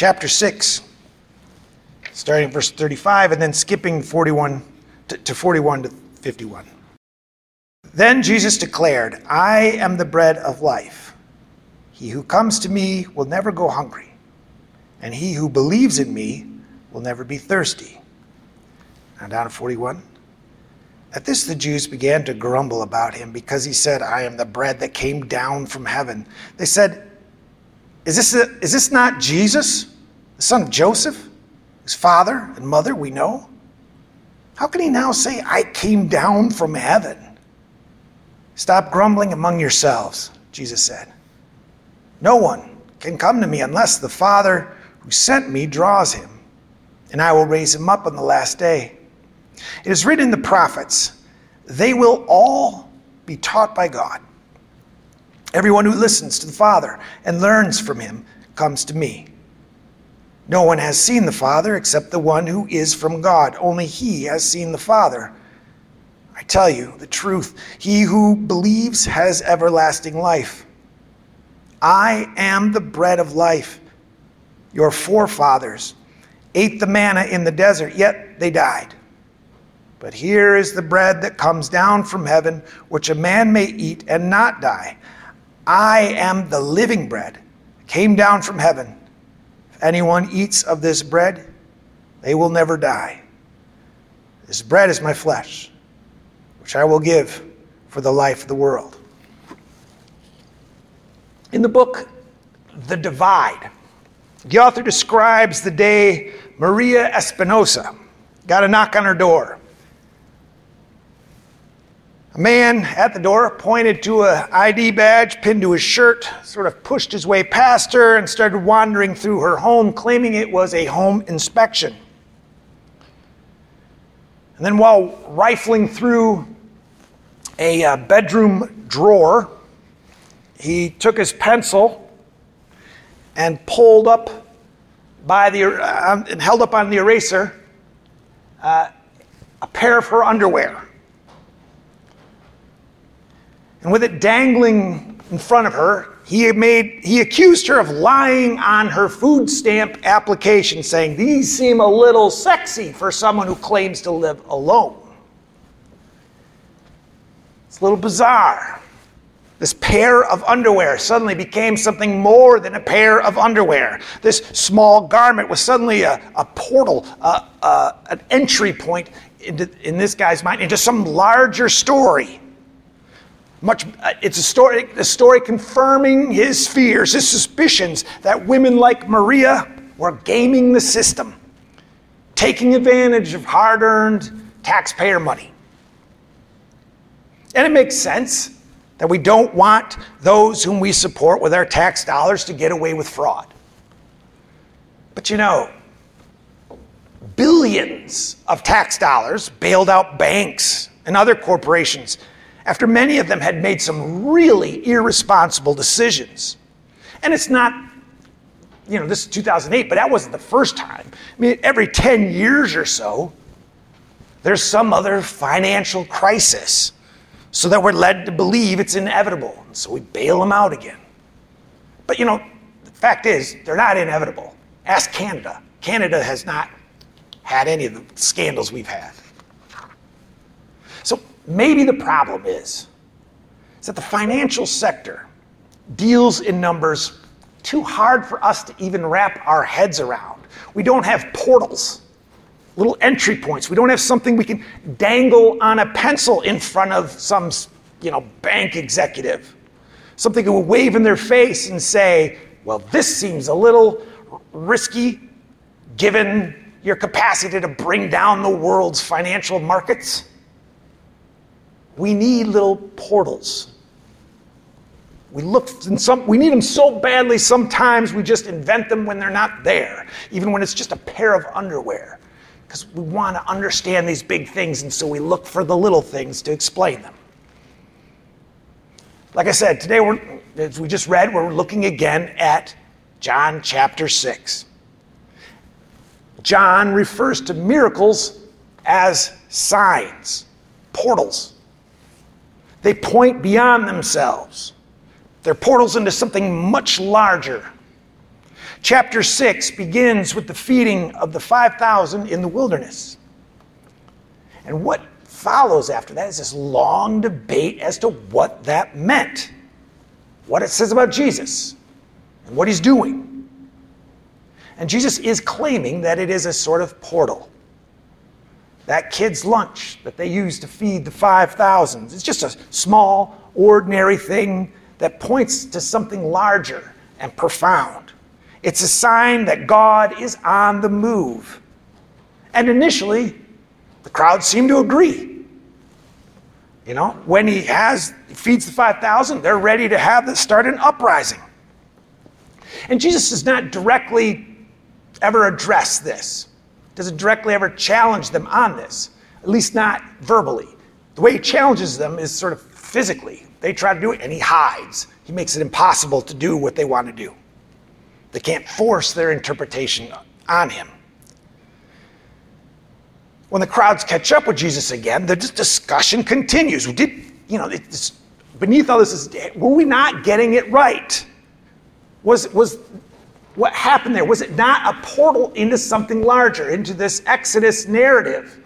chapter 6, starting verse 35 and then skipping 41 to, to 41 to 51. Then Jesus declared, I am the bread of life. He who comes to me will never go hungry, and he who believes in me will never be thirsty. Now down to 41. At this, the Jews began to grumble about him because he said, I am the bread that came down from heaven. They said, Is this, a, is this not Jesus, the son of Joseph, whose father and mother we know? How can he now say, I came down from heaven? Stop grumbling among yourselves, Jesus said. No one can come to me unless the Father who sent me draws him, and I will raise him up on the last day. It is written in the prophets, they will all be taught by God. Everyone who listens to the Father and learns from him comes to me. No one has seen the Father except the one who is from God. Only he has seen the Father. I tell you the truth he who believes has everlasting life. I am the bread of life. Your forefathers ate the manna in the desert, yet they died. But here is the bread that comes down from heaven, which a man may eat and not die. I am the living bread, came down from heaven. Anyone eats of this bread, they will never die. This bread is my flesh, which I will give for the life of the world. In the book, The Divide, the author describes the day Maria Espinosa got a knock on her door. A man at the door pointed to a ID badge pinned to his shirt, sort of pushed his way past her, and started wandering through her home, claiming it was a home inspection. And then, while rifling through a uh, bedroom drawer, he took his pencil and pulled up by the uh, and held up on the eraser uh, a pair of her underwear. And with it dangling in front of her, he made he accused her of lying on her food stamp application, saying these seem a little sexy for someone who claims to live alone. It's a little bizarre. This pair of underwear suddenly became something more than a pair of underwear. This small garment was suddenly a, a portal, a, a, an entry point into, in this guy's mind into some larger story. Much, uh, it's a story, a story confirming his fears, his suspicions that women like Maria were gaming the system, taking advantage of hard earned taxpayer money. And it makes sense that we don't want those whom we support with our tax dollars to get away with fraud. But you know, billions of tax dollars bailed out banks and other corporations after many of them had made some really irresponsible decisions. And it's not, you know, this is 2008, but that wasn't the first time. I mean, every 10 years or so, there's some other financial crisis so that we're led to believe it's inevitable. And so we bail them out again. But, you know, the fact is, they're not inevitable. Ask Canada. Canada has not had any of the scandals we've had. So maybe the problem is, is that the financial sector deals in numbers too hard for us to even wrap our heads around. We don't have portals, little entry points. We don't have something we can dangle on a pencil in front of some, you know, bank executive. Something that will wave in their face and say, "Well, this seems a little risky given your capacity to bring down the world's financial markets." We need little portals. We look some we need them so badly sometimes we just invent them when they're not there, even when it's just a pair of underwear. Because we want to understand these big things, and so we look for the little things to explain them. Like I said, today we're as we just read, we're looking again at John chapter 6. John refers to miracles as signs, portals. They point beyond themselves. They're portals into something much larger. Chapter 6 begins with the feeding of the 5,000 in the wilderness. And what follows after that is this long debate as to what that meant, what it says about Jesus, and what he's doing. And Jesus is claiming that it is a sort of portal. That kid's lunch that they used to feed the 5,000. It's just a small, ordinary thing that points to something larger and profound. It's a sign that God is on the move. And initially, the crowd seemed to agree. You know, when he has feeds the 5,000, they're ready to have the start an uprising. And Jesus does not directly ever address this. Doesn't directly ever challenge them on this, at least not verbally. The way he challenges them is sort of physically. They try to do it and he hides. He makes it impossible to do what they want to do. They can't force their interpretation on him. When the crowds catch up with Jesus again, the discussion continues. We did, you know, beneath all this is, were we not getting it right? Was, was what happened there, was it not a portal into something larger, into this Exodus narrative?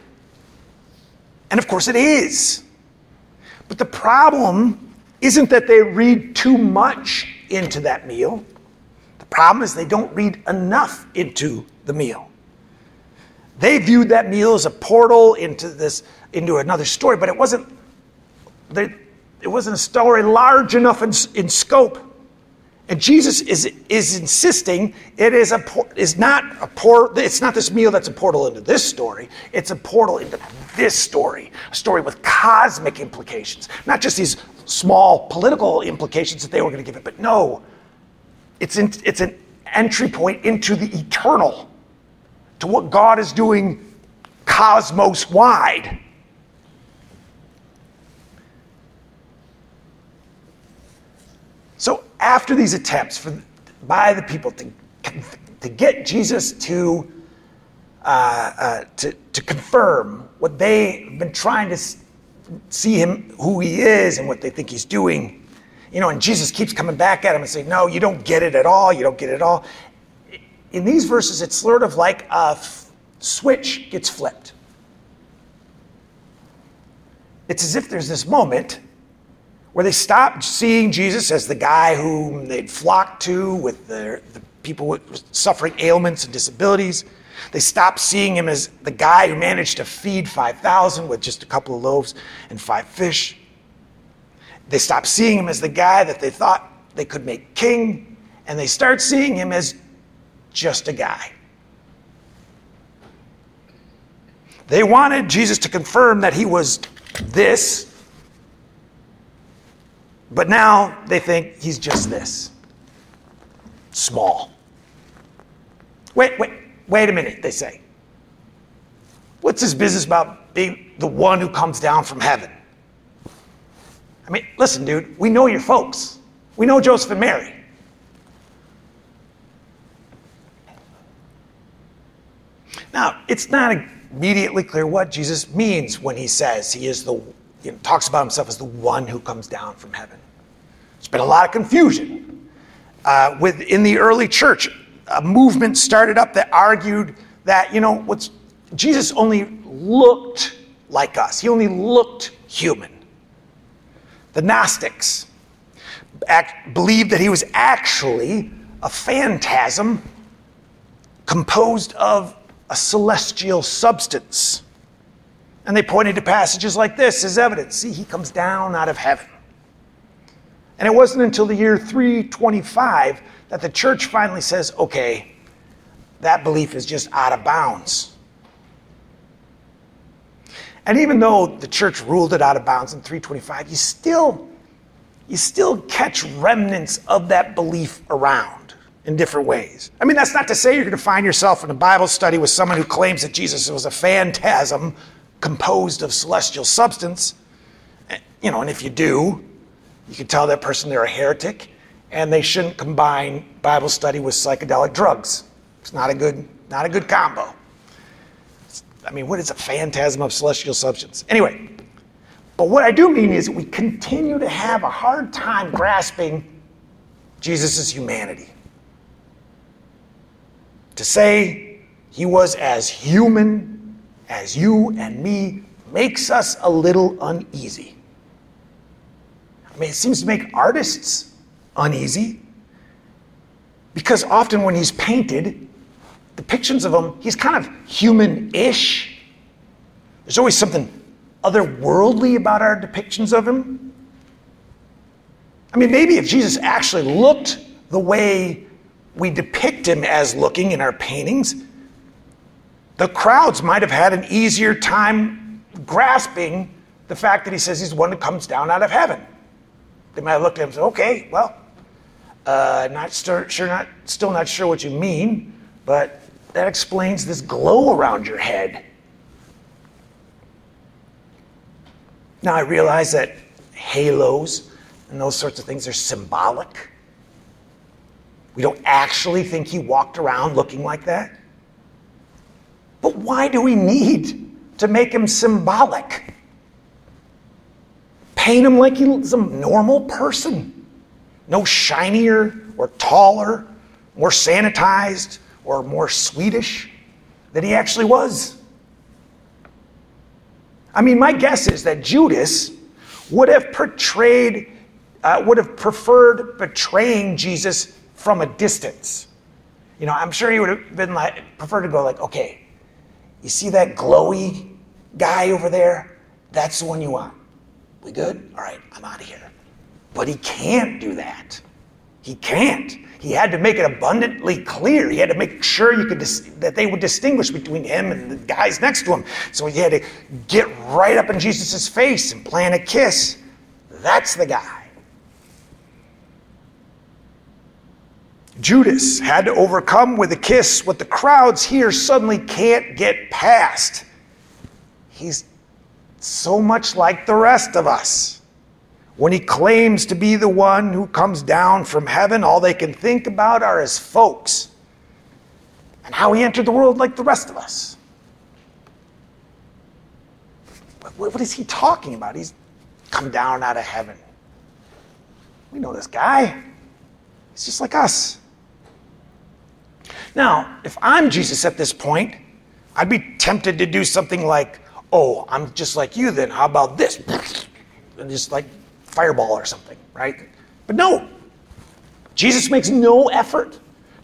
And of course it is. But the problem isn't that they read too much into that meal. The problem is, they don't read enough into the meal. They viewed that meal as a portal into this into another story, but it wasn't. They, it wasn't a story large enough in, in scope. And Jesus is, is insisting it is, a, is not a port, it's not this meal that's a portal into this story. It's a portal into this story, a story with cosmic implications, not just these small political implications that they were going to give it, but no, it's, in, it's an entry point into the eternal, to what God is doing cosmos wide. So after these attempts for, by the people to, to get Jesus to, uh, uh, to, to confirm what they've been trying to see him, who he is, and what they think he's doing, you know, and Jesus keeps coming back at him and saying, No, you don't get it at all. You don't get it at all. In these verses, it's sort of like a f- switch gets flipped. It's as if there's this moment where they stopped seeing Jesus as the guy whom they'd flocked to with the, the people suffering ailments and disabilities. They stopped seeing him as the guy who managed to feed 5,000 with just a couple of loaves and five fish. They stopped seeing him as the guy that they thought they could make king, and they start seeing him as just a guy. They wanted Jesus to confirm that he was this, but now they think he's just this small. Wait, wait, wait a minute, they say. What's his business about being the one who comes down from heaven? I mean, listen, dude, we know your folks. We know Joseph and Mary. Now, it's not immediately clear what Jesus means when he says he is the, you know, talks about himself as the one who comes down from heaven. There's been a lot of confusion. Uh, within the early church, a movement started up that argued that, you know, what's, Jesus only looked like us, he only looked human. The Gnostics act, believed that he was actually a phantasm composed of a celestial substance. And they pointed to passages like this as evidence. See, he comes down out of heaven. And it wasn't until the year 325 that the church finally says, okay, that belief is just out of bounds. And even though the church ruled it out of bounds in 325, you still, you still catch remnants of that belief around in different ways. I mean, that's not to say you're going to find yourself in a Bible study with someone who claims that Jesus was a phantasm composed of celestial substance. Eh, you know, and if you do, you can tell that person they're a heretic and they shouldn't combine Bible study with psychedelic drugs. It's not a good, not a good combo. I mean, what is a phantasm of celestial substance? Anyway, but what I do mean is we continue to have a hard time grasping Jesus' humanity. To say he was as human as you and me makes us a little uneasy. I mean, it seems to make artists uneasy because often when he's painted, depictions of him, he's kind of human ish. There's always something otherworldly about our depictions of him. I mean, maybe if Jesus actually looked the way we depict him as looking in our paintings, the crowds might have had an easier time grasping the fact that he says he's the one that comes down out of heaven. They might have looked at him and said, okay, well, uh, not sure, sure, not, still not sure what you mean, but that explains this glow around your head. Now I realize that halos and those sorts of things are symbolic. We don't actually think he walked around looking like that. But why do we need to make him symbolic? Paint him like he's a normal person. No shinier or taller, more sanitized or more Swedish than he actually was. I mean, my guess is that Judas would have portrayed, uh, would have preferred betraying Jesus from a distance. You know, I'm sure he would have been like, preferred to go like, okay, you see that glowy guy over there? That's the one you want. We good? All right, I'm out of here. But he can't do that. He can't. He had to make it abundantly clear. He had to make sure you could dis- that they would distinguish between him and the guys next to him. So he had to get right up in Jesus' face and plant a kiss. That's the guy. Judas had to overcome with a kiss what the crowds here suddenly can't get past. He's so much like the rest of us. When he claims to be the one who comes down from heaven, all they can think about are his folks and how he entered the world like the rest of us. What is he talking about? He's come down out of heaven. We know this guy. He's just like us. Now, if I'm Jesus at this point, I'd be tempted to do something like, oh, I'm just like you then. How about this? And just like fireball or something, right? But no, Jesus makes no effort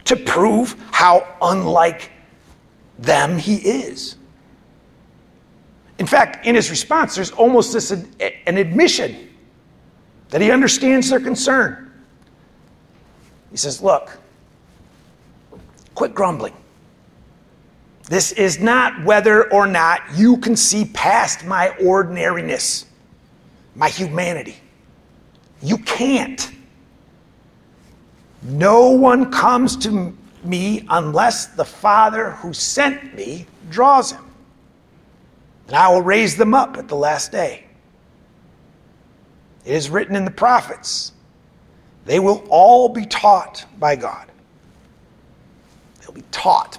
to prove how unlike them he is. In fact, in his response, there's almost this an admission that he understands their concern. He says, Look, quit grumbling. This is not whether or not you can see past my ordinariness, my humanity. You can't. No one comes to me unless the Father who sent me draws him. And I will raise them up at the last day. It is written in the prophets, they will all be taught by God. Be taught.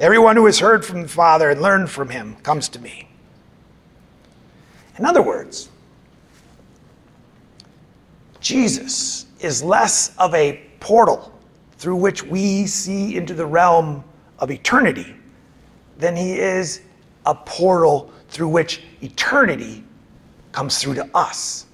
Everyone who has heard from the Father and learned from him comes to me. In other words, Jesus is less of a portal through which we see into the realm of eternity than he is a portal through which eternity comes through to us.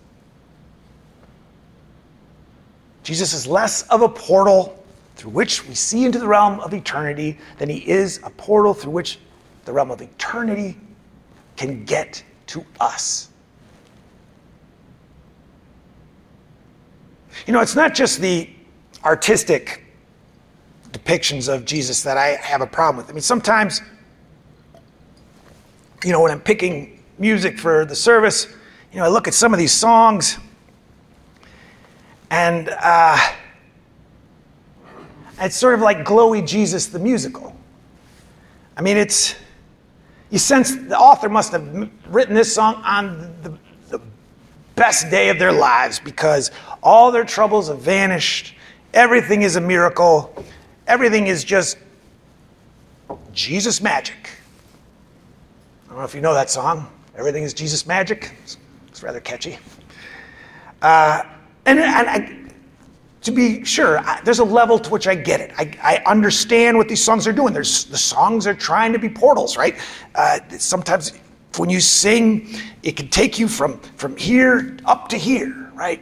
Jesus is less of a portal through which we see into the realm of eternity than he is a portal through which the realm of eternity can get to us. You know, it's not just the artistic depictions of Jesus that I have a problem with. I mean, sometimes, you know, when I'm picking music for the service, you know, I look at some of these songs and uh, it's sort of like Glowy Jesus the musical. I mean, it's, you sense the author must have written this song on the, the best day of their lives because all their troubles have vanished. Everything is a miracle. Everything is just Jesus magic. I don't know if you know that song. Everything is Jesus magic. It's, it's rather catchy. Uh, and, and I, to be sure, I, there's a level to which I get it. I, I, understand what these songs are doing. There's, the songs are trying to be portals, right? Uh, sometimes when you sing, it can take you from, from here up to here, right?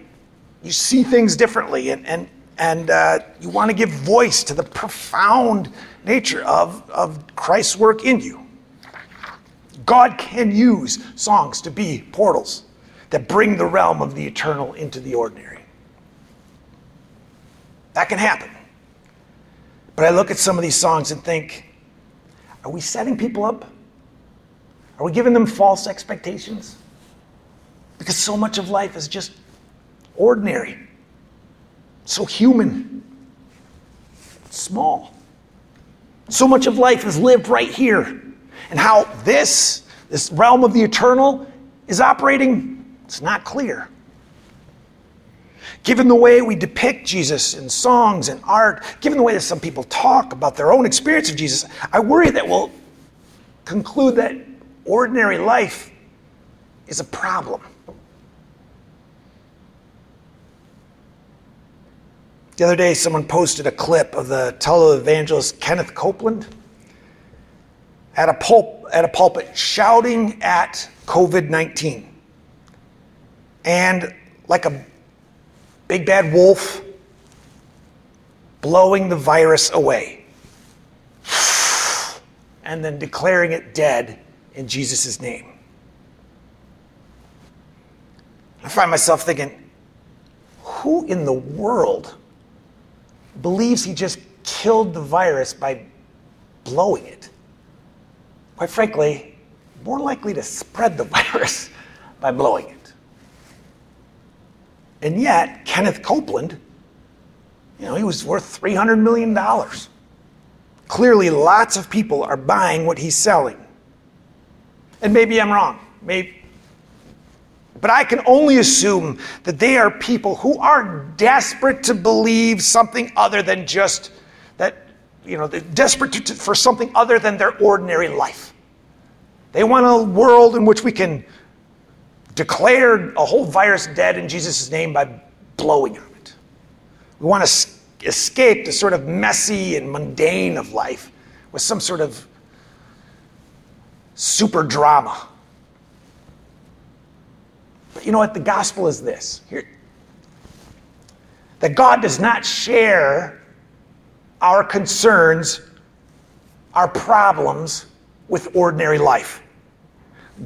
You see things differently, and, and, and uh, you want to give voice to the profound nature of, of Christ's work in you. God can use songs to be portals that bring the realm of the eternal into the ordinary. That can happen. But I look at some of these songs and think, are we setting people up? Are we giving them false expectations? Because so much of life is just ordinary, so human, small. So much of life is lived right here and how this, this realm of the eternal, is operating, it's not clear. Given the way we depict Jesus in songs and art, given the way that some people talk about their own experience of Jesus, I worry that we'll conclude that ordinary life is a problem. The other day, someone posted a clip of the televangelist Kenneth Copeland at a, pulp, at a pulpit shouting at COVID 19. And like a big bad wolf, blowing the virus away. And then declaring it dead in Jesus' name. I find myself thinking, who in the world believes he just killed the virus by blowing it? quite frankly, more likely to spread the virus by blowing it. And yet, Kenneth Copeland, you know, he was worth $300 million. Clearly, lots of people are buying what he's selling. And maybe I'm wrong. Maybe, but I can only assume that they are people who are desperate to believe something other than just that you know, they're desperate to, to, for something other than their ordinary life. They want a world in which we can declare a whole virus dead in Jesus' name by blowing on it. We want to escape the sort of messy and mundane of life with some sort of super drama. But you know what? The gospel is this. Here, that God does not share our concerns, our problems with ordinary life.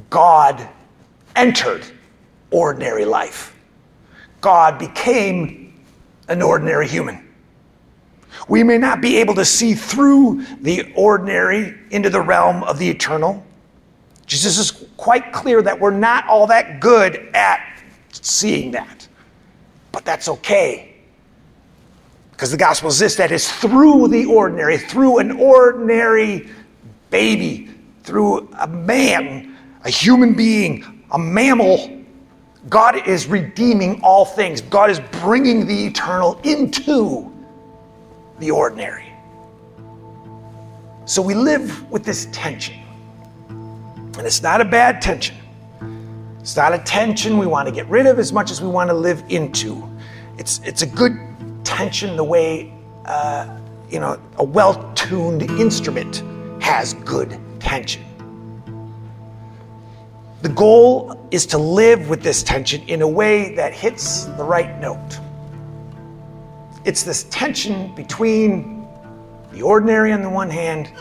God entered ordinary life. God became an ordinary human. We may not be able to see through the ordinary into the realm of the eternal. Jesus is quite clear that we're not all that good at seeing that. But that's okay because the gospel is this that is through the ordinary, through an ordinary baby, through a man, a human being, a mammal, God is redeeming all things. God is bringing the eternal into the ordinary. So we live with this tension. And it's not a bad tension. It's not a tension we want to get rid of as much as we want to live into. It's, it's a good tension the way uh, you know a well-tuned instrument has good tension. The goal is to live with this tension in a way that hits the right note. It's this tension between the ordinary on the one hand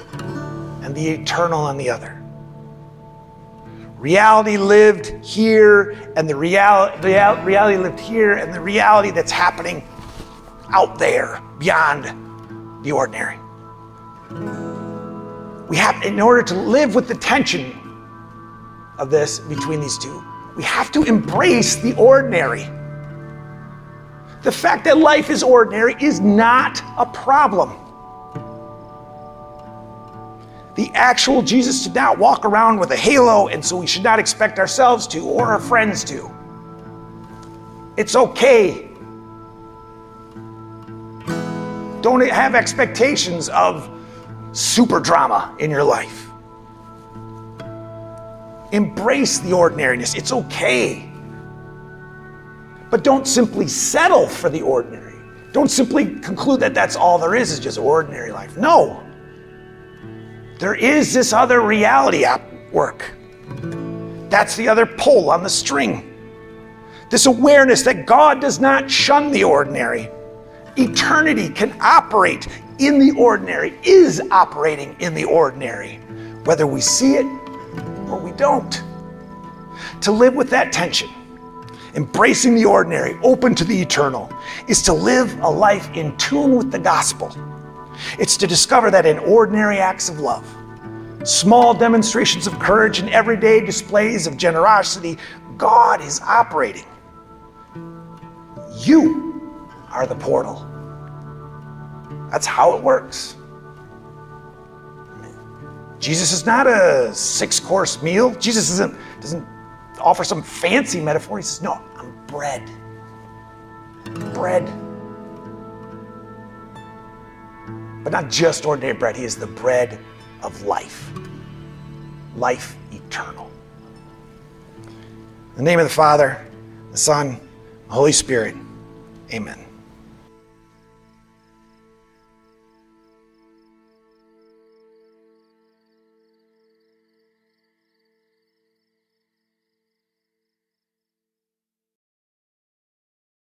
and the eternal on the other. Reality lived here and the real, real, reality lived here and the reality that's happening out there beyond the ordinary. We have, in order to live with the tension of this between these two, we have to embrace the ordinary. The fact that life is ordinary is not a problem. The actual Jesus did not walk around with a halo, and so we should not expect ourselves to or our friends to. It's okay Don't have expectations of super drama in your life. Embrace the ordinariness. It's okay. But don't simply settle for the ordinary. Don't simply conclude that that's all there is, is just ordinary life. No. There is this other reality at work. That's the other pull on the string. This awareness that God does not shun the ordinary. Eternity can operate in the ordinary, is operating in the ordinary, whether we see it don't. To live with that tension, embracing the ordinary, open to the eternal, is to live a life in tune with the gospel. It's to discover that in ordinary acts of love, small demonstrations of courage, and everyday displays of generosity, God is operating. You are the portal. That's how it works. Jesus is not a six course meal. Jesus doesn't, doesn't offer some fancy metaphor. He says, No, I'm bread. Bread. But not just ordinary bread, He is the bread of life, life eternal. In the name of the Father, the Son, the Holy Spirit, amen.